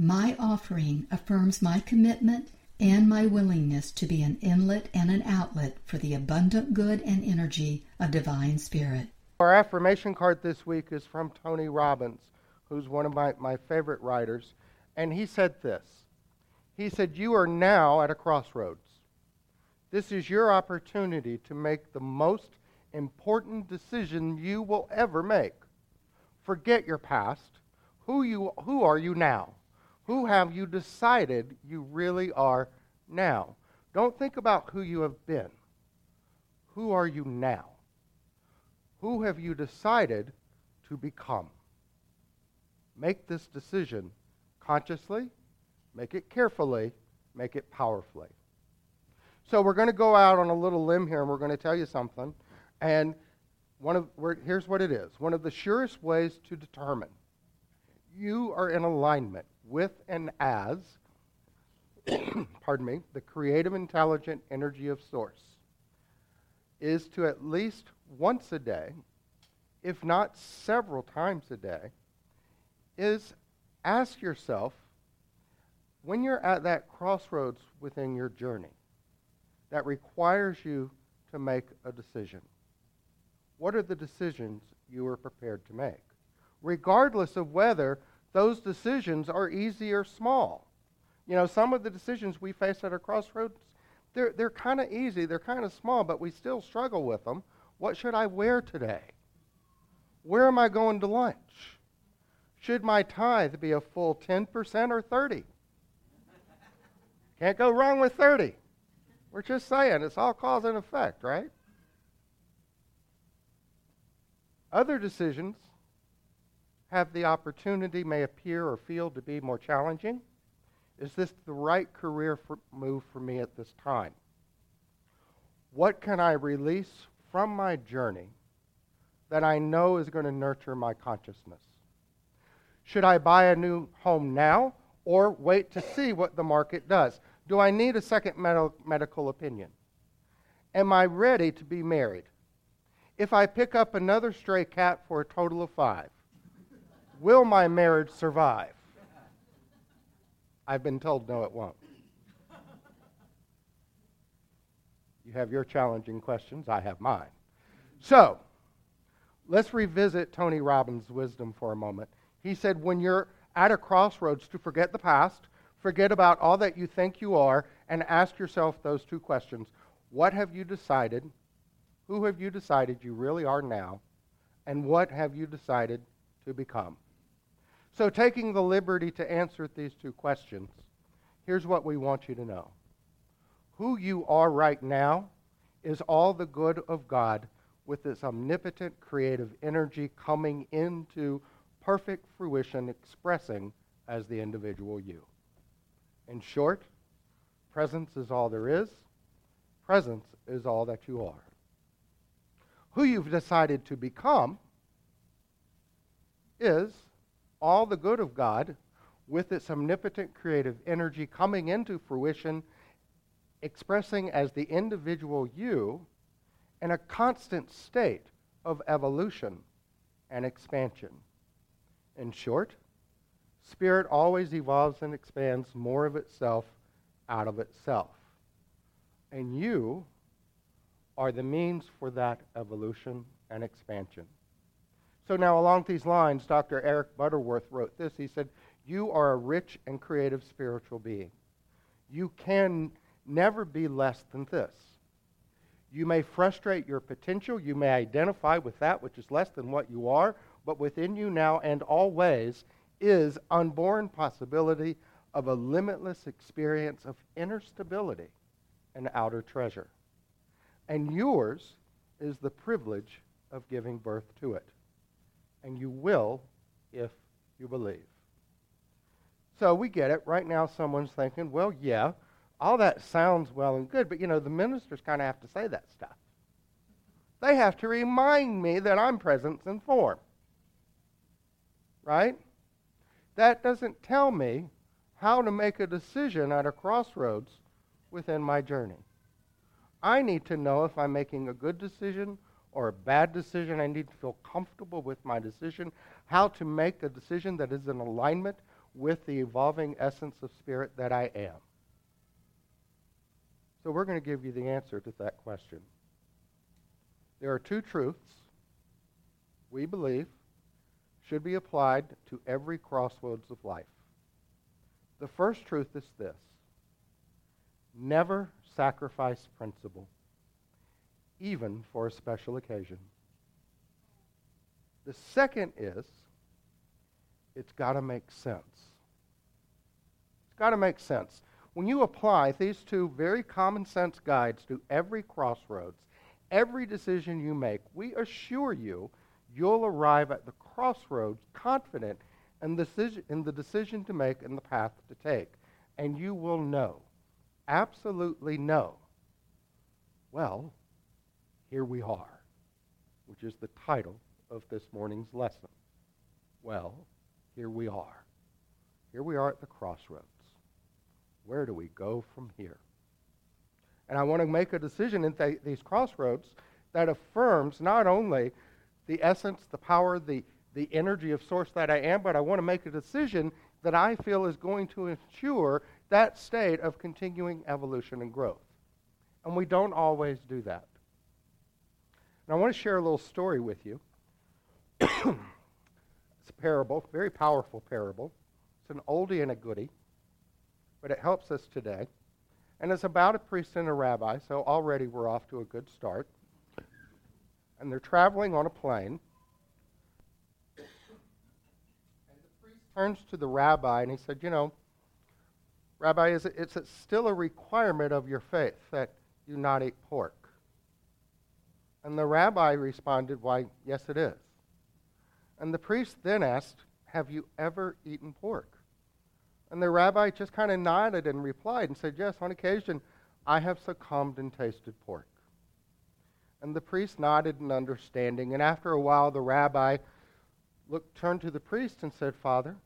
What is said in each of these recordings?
my offering affirms my commitment and my willingness to be an inlet and an outlet for the abundant good and energy of divine spirit. Our affirmation card this week is from Tony Robbins, who's one of my, my favorite writers, and he said this. He said, You are now at a crossroads. This is your opportunity to make the most important decision you will ever make. Forget your past. Who, you, who are you now? Who have you decided you really are now? Don't think about who you have been. Who are you now? Who have you decided to become? Make this decision consciously, make it carefully, make it powerfully. So we're going to go out on a little limb here and we're going to tell you something. And one of here's what it is. One of the surest ways to determine you are in alignment with and as pardon me, the creative intelligent energy of source is to at least once a day, if not several times a day, is ask yourself when you're at that crossroads within your journey that requires you to make a decision. What are the decisions you are prepared to make? Regardless of whether those decisions are easy or small. You know, some of the decisions we face at our crossroads, they're, they're kind of easy, they're kind of small, but we still struggle with them. What should I wear today? Where am I going to lunch? Should my tithe be a full 10% or 30? Can't go wrong with 30. We're just saying, it's all cause and effect, right? Other decisions have the opportunity, may appear or feel to be more challenging. Is this the right career for, move for me at this time? What can I release from my journey that I know is going to nurture my consciousness? Should I buy a new home now or wait to see what the market does? Do I need a second med- medical opinion? Am I ready to be married? If I pick up another stray cat for a total of five, will my marriage survive? I've been told no, it won't. You have your challenging questions, I have mine. So, let's revisit Tony Robbins' wisdom for a moment. He said, when you're at a crossroads, to forget the past, forget about all that you think you are, and ask yourself those two questions What have you decided? Who have you decided you really are now? And what have you decided to become? So, taking the liberty to answer these two questions, here's what we want you to know Who you are right now is all the good of God with its omnipotent creative energy coming into perfect fruition, expressing as the individual you. In short, presence is all there is, presence is all that you are. Who you've decided to become is all the good of God with its omnipotent creative energy coming into fruition, expressing as the individual you in a constant state of evolution and expansion. In short, spirit always evolves and expands more of itself out of itself. And you are the means for that evolution and expansion. So now, along these lines, Dr. Eric Butterworth wrote this. He said, You are a rich and creative spiritual being. You can never be less than this. You may frustrate your potential. You may identify with that which is less than what you are, but within you now and always is unborn possibility of a limitless experience of inner stability and outer treasure. And yours is the privilege of giving birth to it and you will if you believe. So we get it. Right now, someone's thinking, well, yeah, all that sounds well and good, but you know, the ministers kind of have to say that stuff. They have to remind me that I'm presence and form. Right? That doesn't tell me how to make a decision at a crossroads within my journey. I need to know if I'm making a good decision or a bad decision. I need to feel comfortable with my decision, how to make a decision that is in alignment with the evolving essence of spirit that I am. So we're going to give you the answer to that question. There are two truths we believe should be applied to every crossroads of life. The first truth is this never sacrifice principle, even for a special occasion. The second is it's got to make sense. It's got to make sense. When you apply these two very common sense guides to every crossroads, every decision you make, we assure you you'll arrive at the crossroads confident in the, decision, in the decision to make and the path to take. And you will know, absolutely know, well, here we are, which is the title of this morning's lesson. Well, here we are. Here we are at the crossroads. Where do we go from here? And I want to make a decision in th- these crossroads that affirms not only the essence, the power, the, the energy of source that I am, but I want to make a decision that I feel is going to ensure that state of continuing evolution and growth. And we don't always do that. And I want to share a little story with you. it's a parable, very powerful parable. It's an oldie and a goodie, but it helps us today. And it's about a priest and a rabbi, so already we're off to a good start. And they're traveling on a plane. And the priest turns to the rabbi and he said, You know, Rabbi, is it, it's still a requirement of your faith that you not eat pork. And the rabbi responded, Why, yes, it is. And the priest then asked, Have you ever eaten pork? And the rabbi just kind of nodded and replied and said, Yes, on occasion I have succumbed and tasted pork. And the priest nodded in understanding. And after a while, the rabbi looked, turned to the priest and said, Father,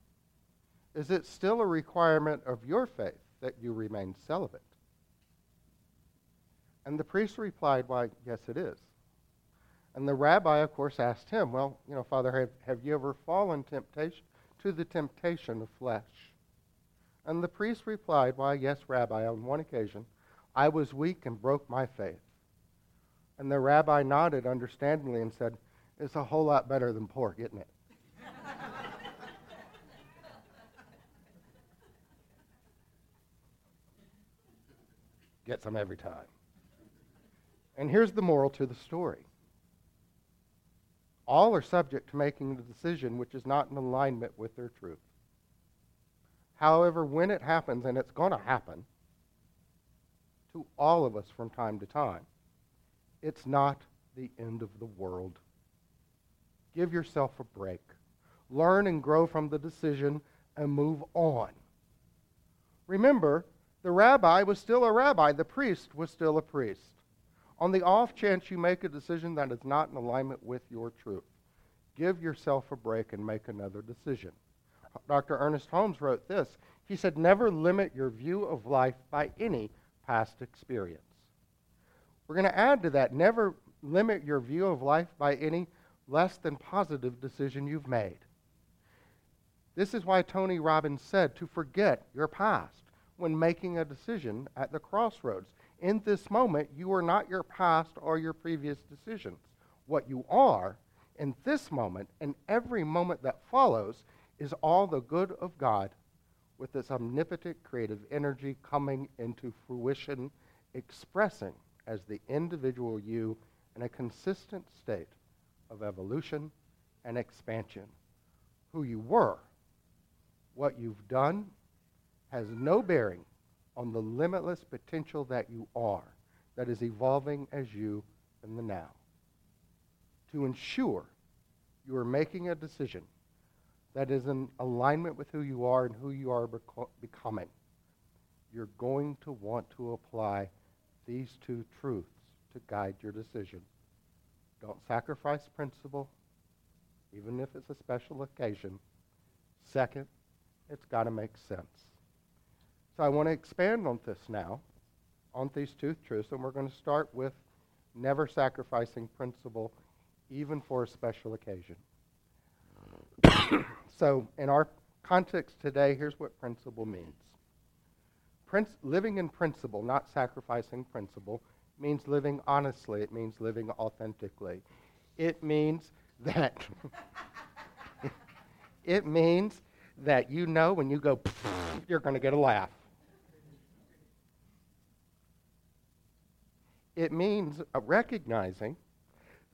is it still a requirement of your faith that you remain celibate? And the priest replied, Why, yes, it is. And the rabbi, of course, asked him, Well, you know, Father, have, have you ever fallen temptation to the temptation of flesh? And the priest replied, Why, yes, Rabbi, on one occasion I was weak and broke my faith. And the rabbi nodded understandingly and said, It's a whole lot better than pork, isn't it? Get some every time. And here's the moral to the story all are subject to making a decision which is not in alignment with their truth. However, when it happens, and it's going to happen to all of us from time to time, it's not the end of the world. Give yourself a break. Learn and grow from the decision and move on. Remember, the rabbi was still a rabbi, the priest was still a priest. On the off chance you make a decision that is not in alignment with your truth, give yourself a break and make another decision. Dr. Ernest Holmes wrote this. He said, Never limit your view of life by any past experience. We're going to add to that, never limit your view of life by any less than positive decision you've made. This is why Tony Robbins said to forget your past when making a decision at the crossroads. In this moment, you are not your past or your previous decisions. What you are in this moment and every moment that follows is all the good of God with this omnipotent creative energy coming into fruition, expressing as the individual you in a consistent state of evolution and expansion. Who you were, what you've done, has no bearing on the limitless potential that you are, that is evolving as you in the now. To ensure you are making a decision that is in alignment with who you are and who you are beco- becoming, you're going to want to apply these two truths to guide your decision. Don't sacrifice principle, even if it's a special occasion. Second, it's got to make sense. So I want to expand on this now, on these two truths, and we're going to start with never sacrificing principle, even for a special occasion. so, in our context today, here's what principle means. Prince, living in principle, not sacrificing principle, means living honestly. It means living authentically. It means that it means that you know when you go, you're going to get a laugh. It means uh, recognizing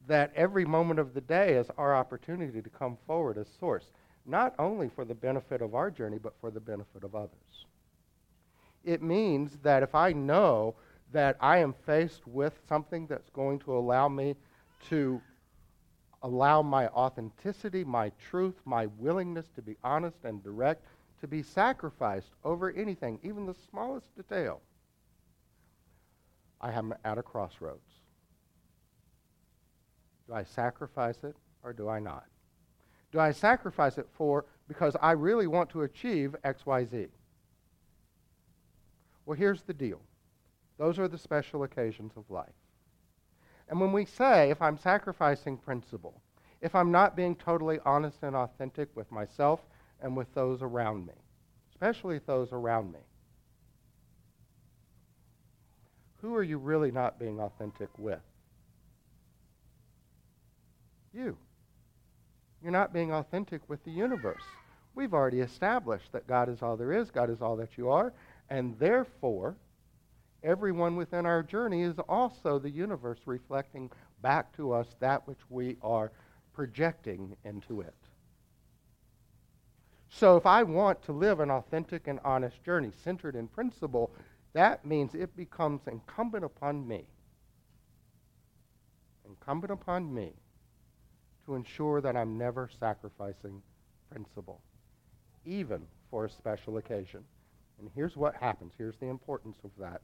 that every moment of the day is our opportunity to come forward as source, not only for the benefit of our journey, but for the benefit of others. It means that if I know that I am faced with something that's going to allow me to allow my authenticity, my truth, my willingness to be honest and direct to be sacrificed over anything, even the smallest detail, I am at a crossroads. Do I sacrifice it or do I not? Do I sacrifice it for because I really want to achieve XYZ? Well, here's the deal. Those are the special occasions of life. And when we say, if I'm sacrificing principle, if I'm not being totally honest and authentic with myself and with those around me, especially those around me, who are you really not being authentic with? You. You're not being authentic with the universe. We've already established that God is all there is, God is all that you are, and therefore, everyone within our journey is also the universe reflecting back to us that which we are projecting into it. So if I want to live an authentic and honest journey centered in principle, that means it becomes incumbent upon me, incumbent upon me to ensure that I'm never sacrificing principle, even for a special occasion. And here's what happens. Here's the importance of that.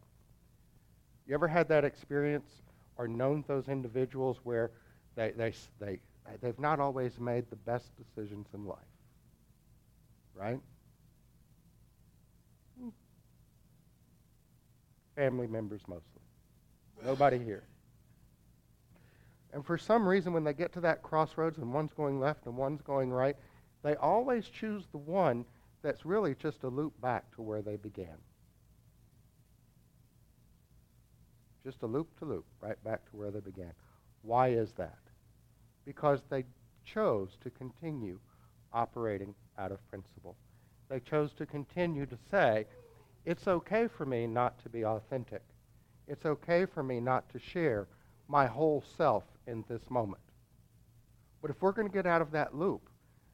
You ever had that experience or known those individuals where they, they, they, they've not always made the best decisions in life? Right? Hmm. Family members mostly. Nobody here. And for some reason, when they get to that crossroads and one's going left and one's going right, they always choose the one that's really just a loop back to where they began. Just a loop to loop, right back to where they began. Why is that? Because they chose to continue operating out of principle. They chose to continue to say, it's okay for me not to be authentic. It's okay for me not to share my whole self in this moment. But if we're going to get out of that loop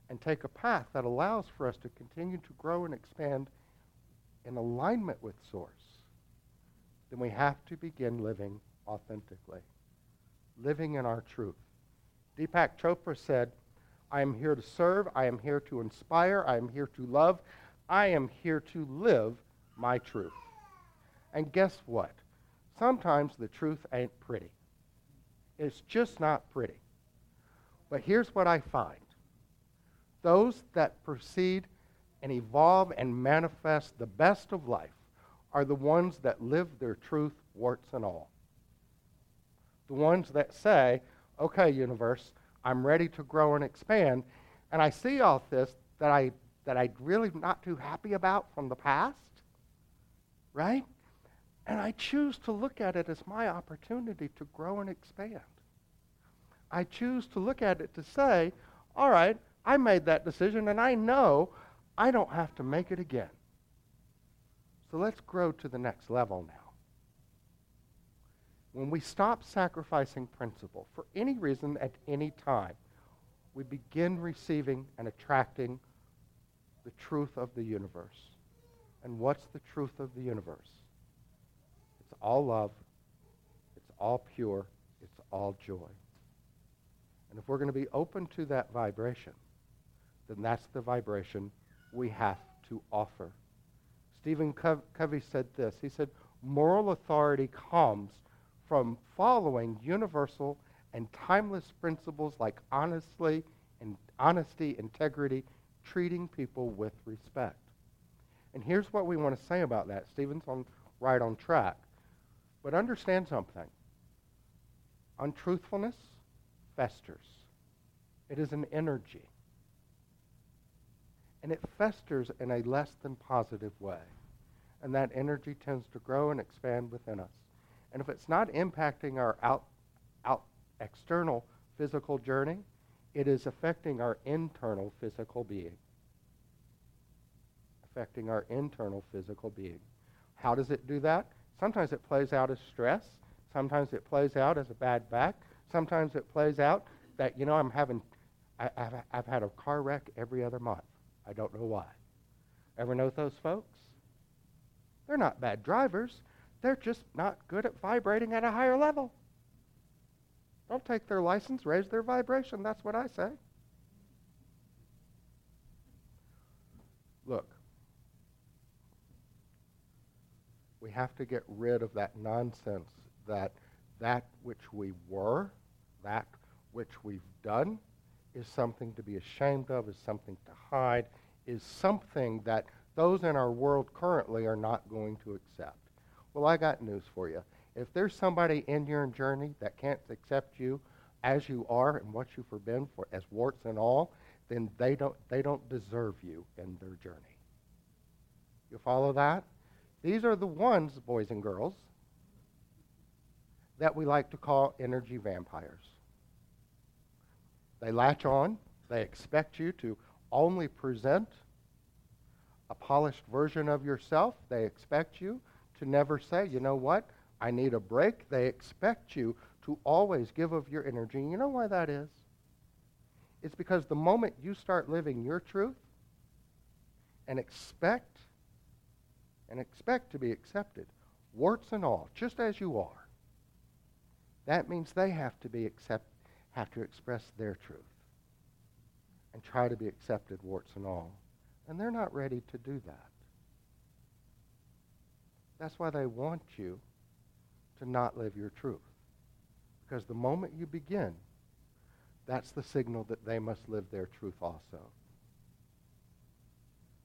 and take a path that allows for us to continue to grow and expand in alignment with Source, then we have to begin living authentically, living in our truth. Deepak Chopra said, I am here to serve, I am here to inspire, I am here to love, I am here to live my truth. And guess what? Sometimes the truth ain't pretty. It's just not pretty. But here's what I find those that proceed and evolve and manifest the best of life are the ones that live their truth, warts and all. The ones that say, okay, universe, I'm ready to grow and expand. And I see all this that I that I really not too happy about from the past right? And I choose to look at it as my opportunity to grow and expand. I choose to look at it to say, all right, I made that decision and I know I don't have to make it again. So let's grow to the next level now. When we stop sacrificing principle for any reason at any time, we begin receiving and attracting the truth of the universe. And what's the truth of the universe? It's all love, it's all pure, it's all joy. And if we're going to be open to that vibration, then that's the vibration we have to offer. Stephen Covey said this. He said, Moral authority comes from following universal and timeless principles like honestly and honesty, integrity, treating people with respect. And here's what we want to say about that. Stephen's on right on track. But understand something. Untruthfulness festers. It is an energy. And it festers in a less than positive way. And that energy tends to grow and expand within us. And if it's not impacting our out, out external physical journey, it is affecting our internal physical being. Affecting our internal physical being. How does it do that? Sometimes it plays out as stress. Sometimes it plays out as a bad back. Sometimes it plays out that, you know, I'm having, I, have I've had a car wreck every other month. I don't know why. Ever know those folks? They're not bad drivers. They're just not good at vibrating at a higher level. Don't take their license, raise their vibration. That's what I say. Look, we have to get rid of that nonsense that that which we were, that which we've done, is something to be ashamed of, is something to hide, is something that those in our world currently are not going to accept. Well, I got news for you. If there's somebody in your journey that can't accept you as you are and what you've been for as warts and all, then they don't they don't deserve you in their journey. You follow that? These are the ones, boys and girls, that we like to call energy vampires. They latch on, they expect you to only present a polished version of yourself. They expect you to never say, you know what, I need a break. They expect you to always give of your energy. You know why that is? It's because the moment you start living your truth and expect and expect to be accepted, warts and all, just as you are, that means they have to be accept, have to express their truth and try to be accepted, warts and all. And they're not ready to do that. That's why they want you to not live your truth. Because the moment you begin, that's the signal that they must live their truth also.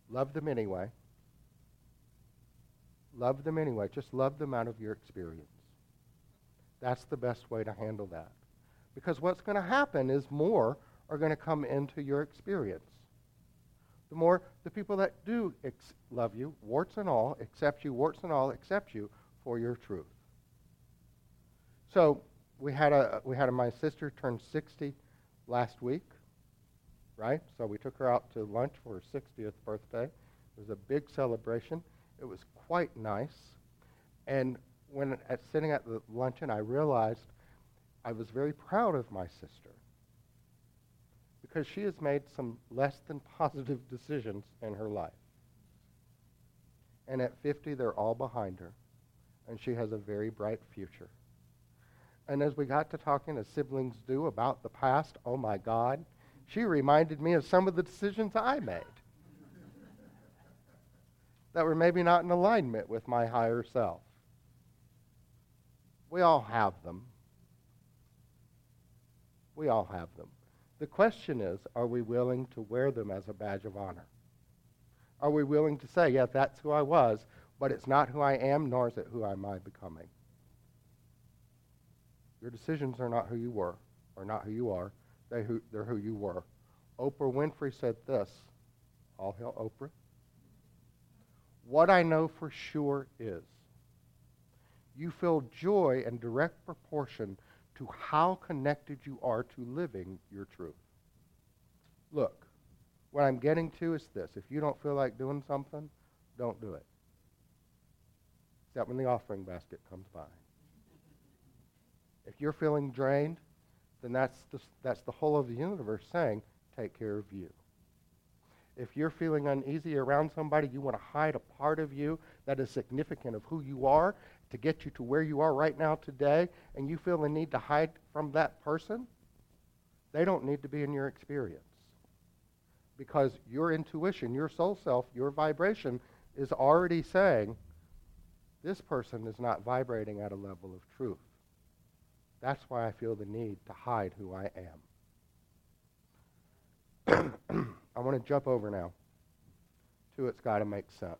Love them anyway. Love them anyway. Just love them out of your experience. That's the best way to handle that. Because what's going to happen is more are going to come into your experience. The more the people that do ex- love you, warts and all, accept you, warts and all, accept you for your truth. So we had a we had a, my sister turned 60 last week, right? So we took her out to lunch for her 60th birthday. It was a big celebration. It was quite nice. And when at sitting at the luncheon, I realized I was very proud of my sister because she has made some less than positive decisions in her life. And at 50, they're all behind her, and she has a very bright future. And as we got to talking, as siblings do, about the past, oh my God, she reminded me of some of the decisions I made that were maybe not in alignment with my higher self. We all have them. We all have them. The question is, are we willing to wear them as a badge of honor? Are we willing to say, yeah, that's who I was, but it's not who I am, nor is it who I am I becoming? Your decisions are not who you were, or not who you are. They who, they're who you were. Oprah Winfrey said this. All hail Oprah. What I know for sure is you feel joy in direct proportion to how connected you are to living your truth. Look, what I'm getting to is this. If you don't feel like doing something, don't do it. Except when the offering basket comes by. If you're feeling drained, then that's the, that's the whole of the universe saying, take care of you. If you're feeling uneasy around somebody, you want to hide a part of you that is significant of who you are to get you to where you are right now today, and you feel the need to hide from that person, they don't need to be in your experience. because your intuition, your soul self, your vibration is already saying this person is not vibrating at a level of truth. That's why I feel the need to hide who I am. I want to jump over now to it's got to make sense.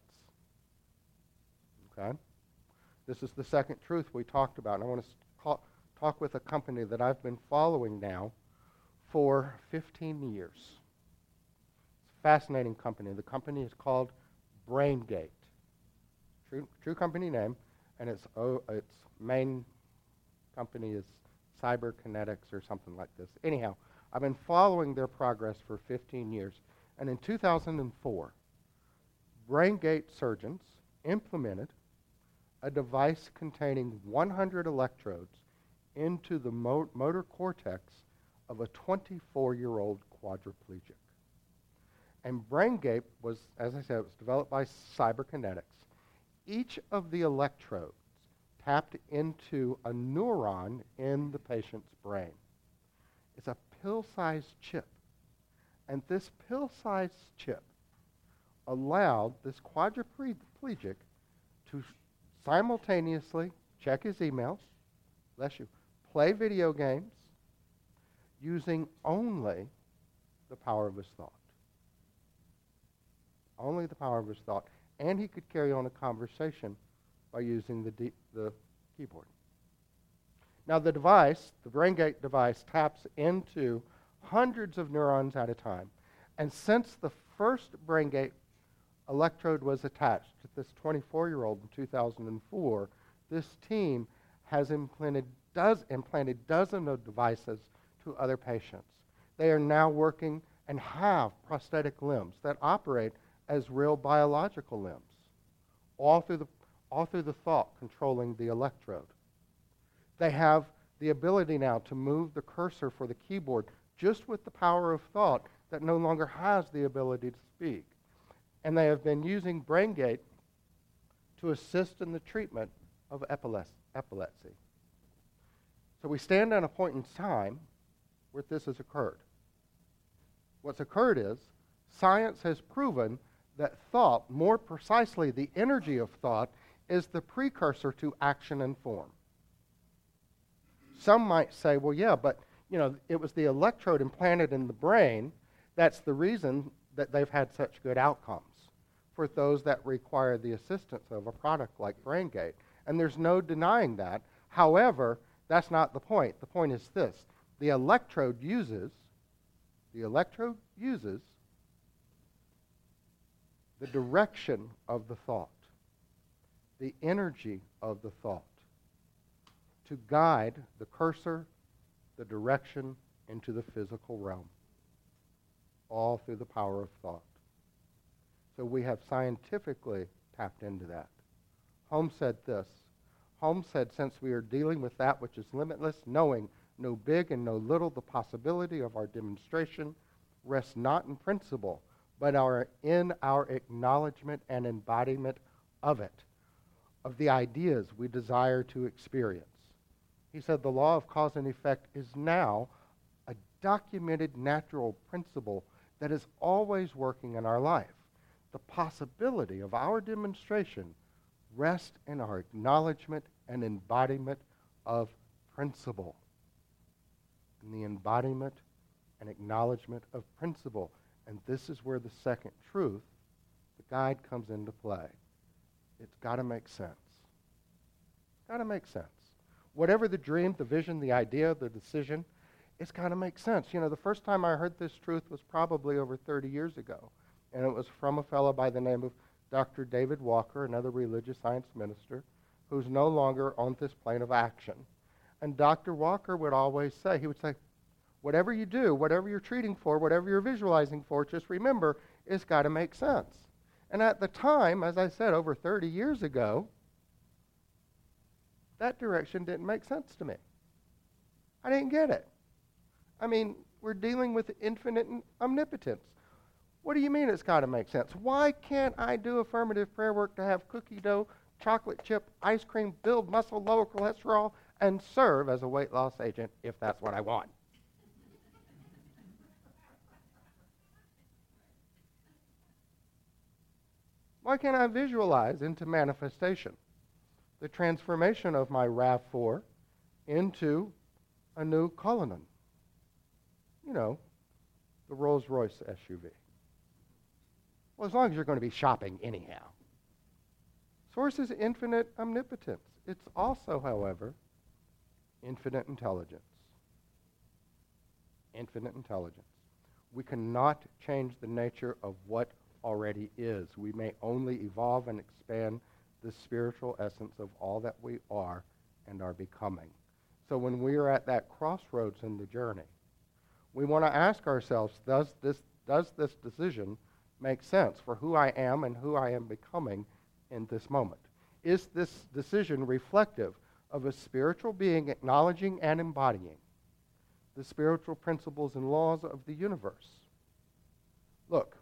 Okay? This is the second truth we talked about. And I want to talk with a company that I've been following now for 15 years. It's a fascinating company. The company is called BrainGate. True, true company name, and its, oh, its main company is Cyberkinetics or something like this. Anyhow, I've been following their progress for 15 years. And in 2004, BrainGate surgeons implemented a device containing 100 electrodes into the mo- motor cortex of a 24 year old quadriplegic. And BrainGate was, as I said, it was developed by Cyberkinetics. Each of the electrodes tapped into a neuron in the patient's brain. It's a pill sized chip. And this pill sized chip allowed this quadriplegic to simultaneously check his emails, bless you, play video games using only the power of his thought. Only the power of his thought. And he could carry on a conversation by using the, de- the keyboard. Now, the device, the BrainGate device, taps into hundreds of neurons at a time. And since the first BrainGate electrode was attached to this 24 year old in 2004, this team has implanted, does, implanted dozens of devices to other patients. They are now working and have prosthetic limbs that operate as real biological limbs, all through the, all through the thought controlling the electrode. They have the ability now to move the cursor for the keyboard just with the power of thought that no longer has the ability to speak. And they have been using BrainGate to assist in the treatment of epilepsy. So we stand at a point in time where this has occurred. What's occurred is science has proven that thought, more precisely the energy of thought, is the precursor to action and form. Some might say, well, yeah, but you know, it was the electrode implanted in the brain that's the reason that they've had such good outcomes for those that require the assistance of a product like BrainGate. And there's no denying that. However, that's not the point. The point is this the electrode uses, the electrode uses the direction of the thought, the energy of the thought, to guide the cursor, the direction into the physical realm, all through the power of thought. So we have scientifically tapped into that. Holmes said this. Holmes said, since we are dealing with that which is limitless, knowing no big and no little, the possibility of our demonstration rests not in principle, but our, in our acknowledgement and embodiment of it, of the ideas we desire to experience. He said the law of cause and effect is now a documented natural principle that is always working in our life. The possibility of our demonstration rests in our acknowledgement and embodiment of principle. In the embodiment and acknowledgement of principle. And this is where the second truth, the guide, comes into play. It's got to make sense. It's got to make sense. Whatever the dream, the vision, the idea, the decision, it's got to make sense. You know, the first time I heard this truth was probably over 30 years ago, and it was from a fellow by the name of Dr. David Walker, another religious science minister, who's no longer on this plane of action. And Dr. Walker would always say, he would say, whatever you do, whatever you're treating for, whatever you're visualizing for, just remember it's got to make sense. And at the time, as I said, over 30 years ago, that direction didn't make sense to me. I didn't get it. I mean, we're dealing with infinite omnipotence. What do you mean it's got to make sense? Why can't I do affirmative prayer work to have cookie dough, chocolate chip, ice cream, build muscle, lower cholesterol, and serve as a weight loss agent if that's what I want? Why can't I visualize into manifestation the transformation of my RAV4 into a new Cullinan? You know, the Rolls Royce SUV. Well, as long as you're going to be shopping anyhow. Source is infinite omnipotence. It's also, however, infinite intelligence. Infinite intelligence. We cannot change the nature of what already is. We may only evolve and expand the spiritual essence of all that we are and are becoming. So when we are at that crossroads in the journey, we want to ask ourselves does this, does this decision make sense for who I am and who I am becoming in this moment? Is this decision reflective of a spiritual being acknowledging and embodying the spiritual principles and laws of the universe? Look,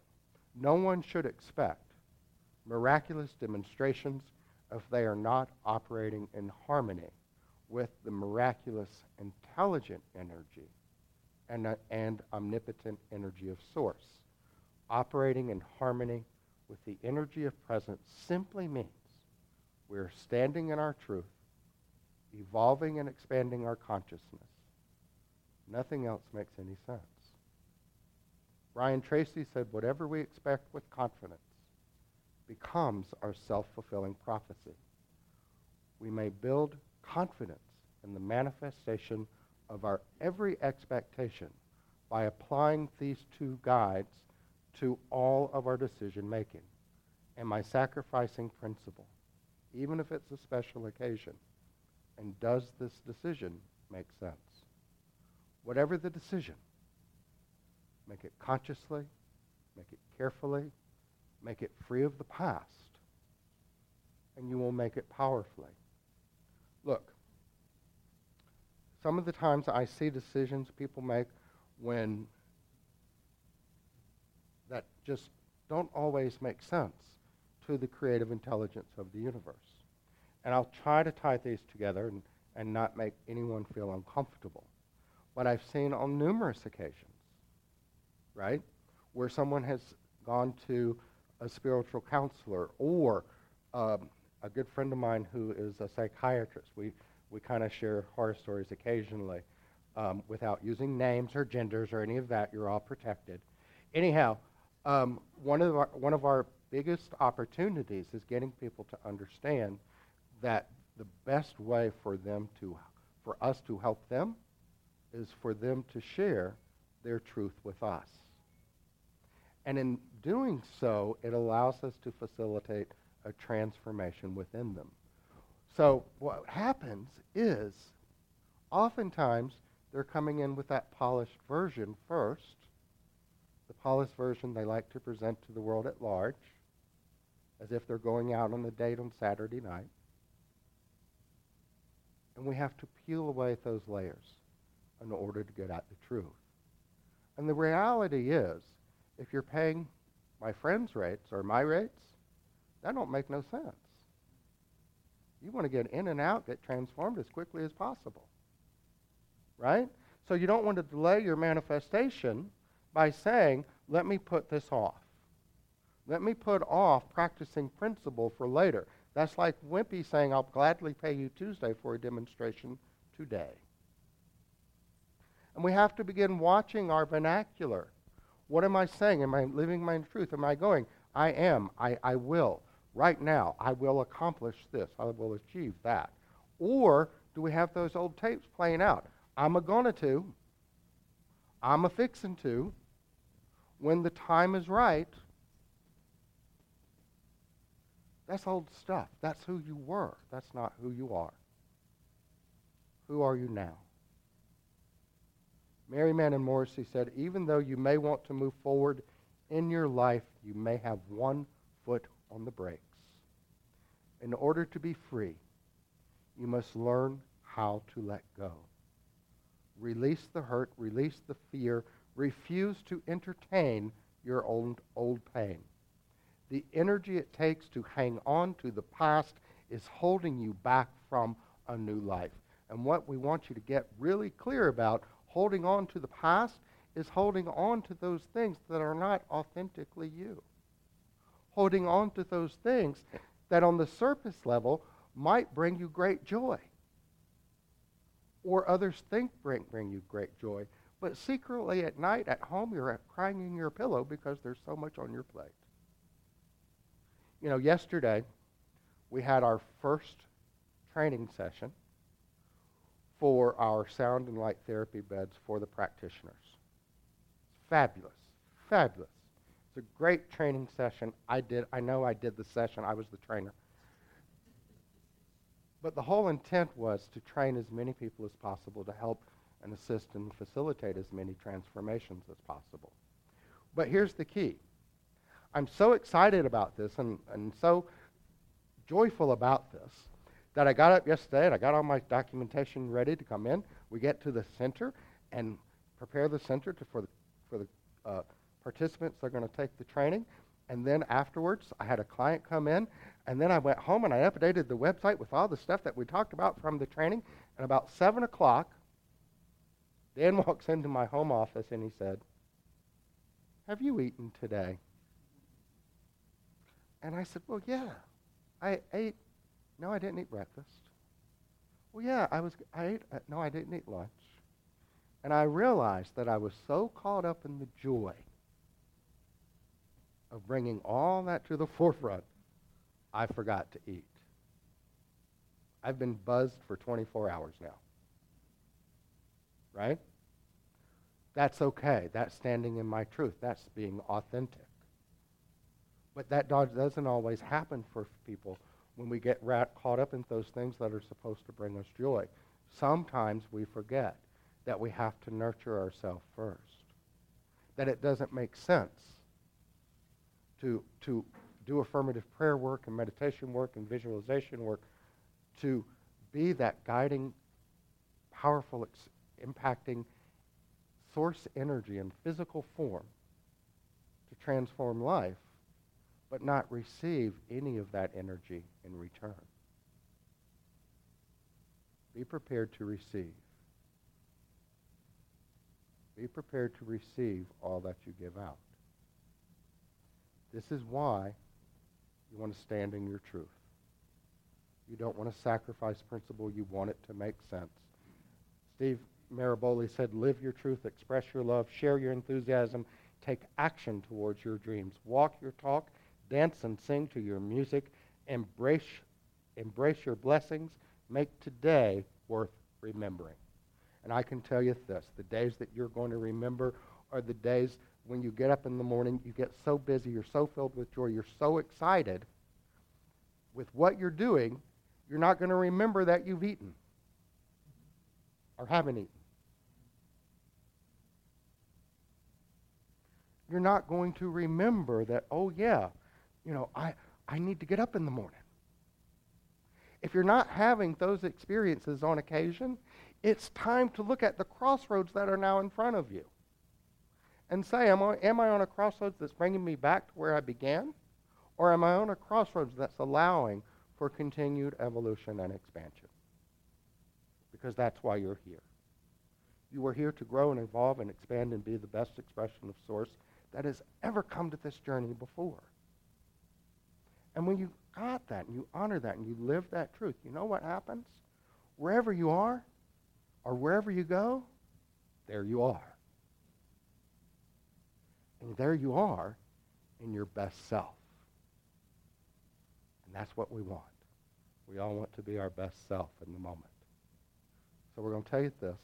no one should expect miraculous demonstrations if they are not operating in harmony with the miraculous intelligent energy and, uh, and omnipotent energy of Source. Operating in harmony with the energy of presence simply means we're standing in our truth, evolving and expanding our consciousness. Nothing else makes any sense. Brian Tracy said, whatever we expect with confidence becomes our self-fulfilling prophecy. We may build confidence in the manifestation of our every expectation by applying these two guides to all of our decision making. Am I sacrificing principle, even if it's a special occasion? And does this decision make sense? Whatever the decision, make it consciously, make it carefully, make it free of the past, and you will make it powerfully. Look, some of the times I see decisions people make when that just don't always make sense to the creative intelligence of the universe. And I'll try to tie these together and, and not make anyone feel uncomfortable. But I've seen on numerous occasions, right, where someone has gone to a spiritual counselor or um, a good friend of mine who is a psychiatrist. We, we kind of share horror stories occasionally um, without using names or genders or any of that. You're all protected. Anyhow, um, one, of our, one of our biggest opportunities is getting people to understand that the best way for them to, for us to help them is for them to share their truth with us. And in doing so, it allows us to facilitate a transformation within them. So what happens is, oftentimes, they're coming in with that polished version first. The polished version they like to present to the world at large, as if they're going out on a date on Saturday night. And we have to peel away those layers in order to get at the truth. And the reality is, if you're paying my friend's rates or my rates, that don't make no sense. You want to get in and out, get transformed as quickly as possible. Right? So you don't want to delay your manifestation by saying, let me put this off. Let me put off practicing principle for later. That's like Wimpy saying, I'll gladly pay you Tuesday for a demonstration today. And we have to begin watching our vernacular. What am I saying? Am I living my truth? Am I going, I am, I, I will. Right now, I will accomplish this. I will achieve that. Or do we have those old tapes playing out? I'm a gonna to. I'm a fixin' to. When the time is right, that's old stuff. That's who you were. That's not who you are. Who are you now? Mary Manning Morrissey said, even though you may want to move forward in your life, you may have one foot on the brakes. In order to be free, you must learn how to let go. Release the hurt, release the fear, refuse to entertain your old, old pain. The energy it takes to hang on to the past is holding you back from a new life. And what we want you to get really clear about Holding on to the past is holding on to those things that are not authentically you. holding on to those things that on the surface level might bring you great joy. Or others think bring, bring you great joy. But secretly at night at home, you're crying in your pillow because there's so much on your plate. You know, yesterday we had our first training session for our sound and light therapy beds for the practitioners. Fabulous. Fabulous. It's a great training session. I did I know I did the session. I was the trainer. But the whole intent was to train as many people as possible to help and assist and facilitate as many transformations as possible. But here's the key. I'm so excited about this and, and so joyful about this that I got up yesterday and I got all my documentation ready to come in. We get to the center and prepare the center to, for the, for the uh, participants that are going to take the training. And then afterwards, I had a client come in, and then I went home and I updated the website with all the stuff that we talked about from the training. And about 7 o'clock, Dan walks into my home office and he said, Have you eaten today? And I said, Well, yeah. I ate. No, I didn't eat breakfast. Well, yeah, I was. I ate. Uh, no, I didn't eat lunch. And I realized that I was so caught up in the joy of bringing all that to the forefront, I forgot to eat. I've been buzzed for 24 hours now. Right? That's okay. That's standing in my truth. That's being authentic. But that doesn't always happen for people when we get caught up in those things that are supposed to bring us joy. Sometimes we forget that we have to nurture ourselves first. That it doesn't make sense to, to do affirmative prayer work and meditation work and visualization work to be that guiding, powerful, ex- impacting source energy in physical form to transform life but not receive any of that energy in return. Be prepared to receive. Be prepared to receive all that you give out. This is why you want to stand in your truth. You don't want to sacrifice principle. You want it to make sense. Steve Maraboli said, live your truth, express your love, share your enthusiasm, take action towards your dreams. Walk your talk Dance and sing to your music. Embrace, embrace your blessings. Make today worth remembering. And I can tell you this the days that you're going to remember are the days when you get up in the morning, you get so busy, you're so filled with joy, you're so excited with what you're doing, you're not going to remember that you've eaten or haven't eaten. You're not going to remember that, oh, yeah, you know, I, I need to get up in the morning. If you're not having those experiences on occasion, it's time to look at the crossroads that are now in front of you and say, am I, am I on a crossroads that's bringing me back to where I began? Or am I on a crossroads that's allowing for continued evolution and expansion? Because that's why you're here. You are here to grow and evolve and expand and be the best expression of Source that has ever come to this journey before. And when you got that and you honor that and you live that truth, you know what happens? Wherever you are or wherever you go, there you are. And there you are in your best self. And that's what we want. We all want to be our best self in the moment. So we're going to you this.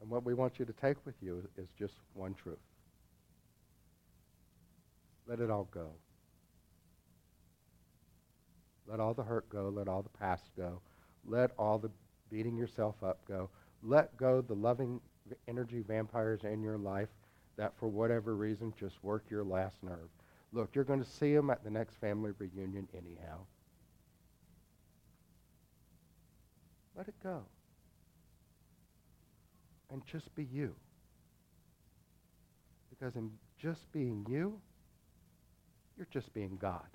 And what we want you to take with you is just one truth. Let it all go. Let all the hurt go. Let all the past go. Let all the beating yourself up go. Let go the loving energy vampires in your life that for whatever reason just work your last nerve. Look, you're going to see them at the next family reunion anyhow. Let it go. And just be you. Because in just being you, you're just being God.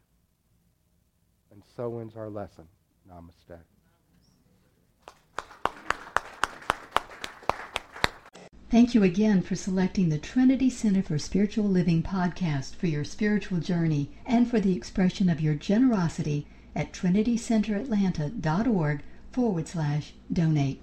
And so ends our lesson. Namaste. Thank you again for selecting the Trinity Center for Spiritual Living podcast for your spiritual journey and for the expression of your generosity at trinitycenteratlanta.org forward slash donate.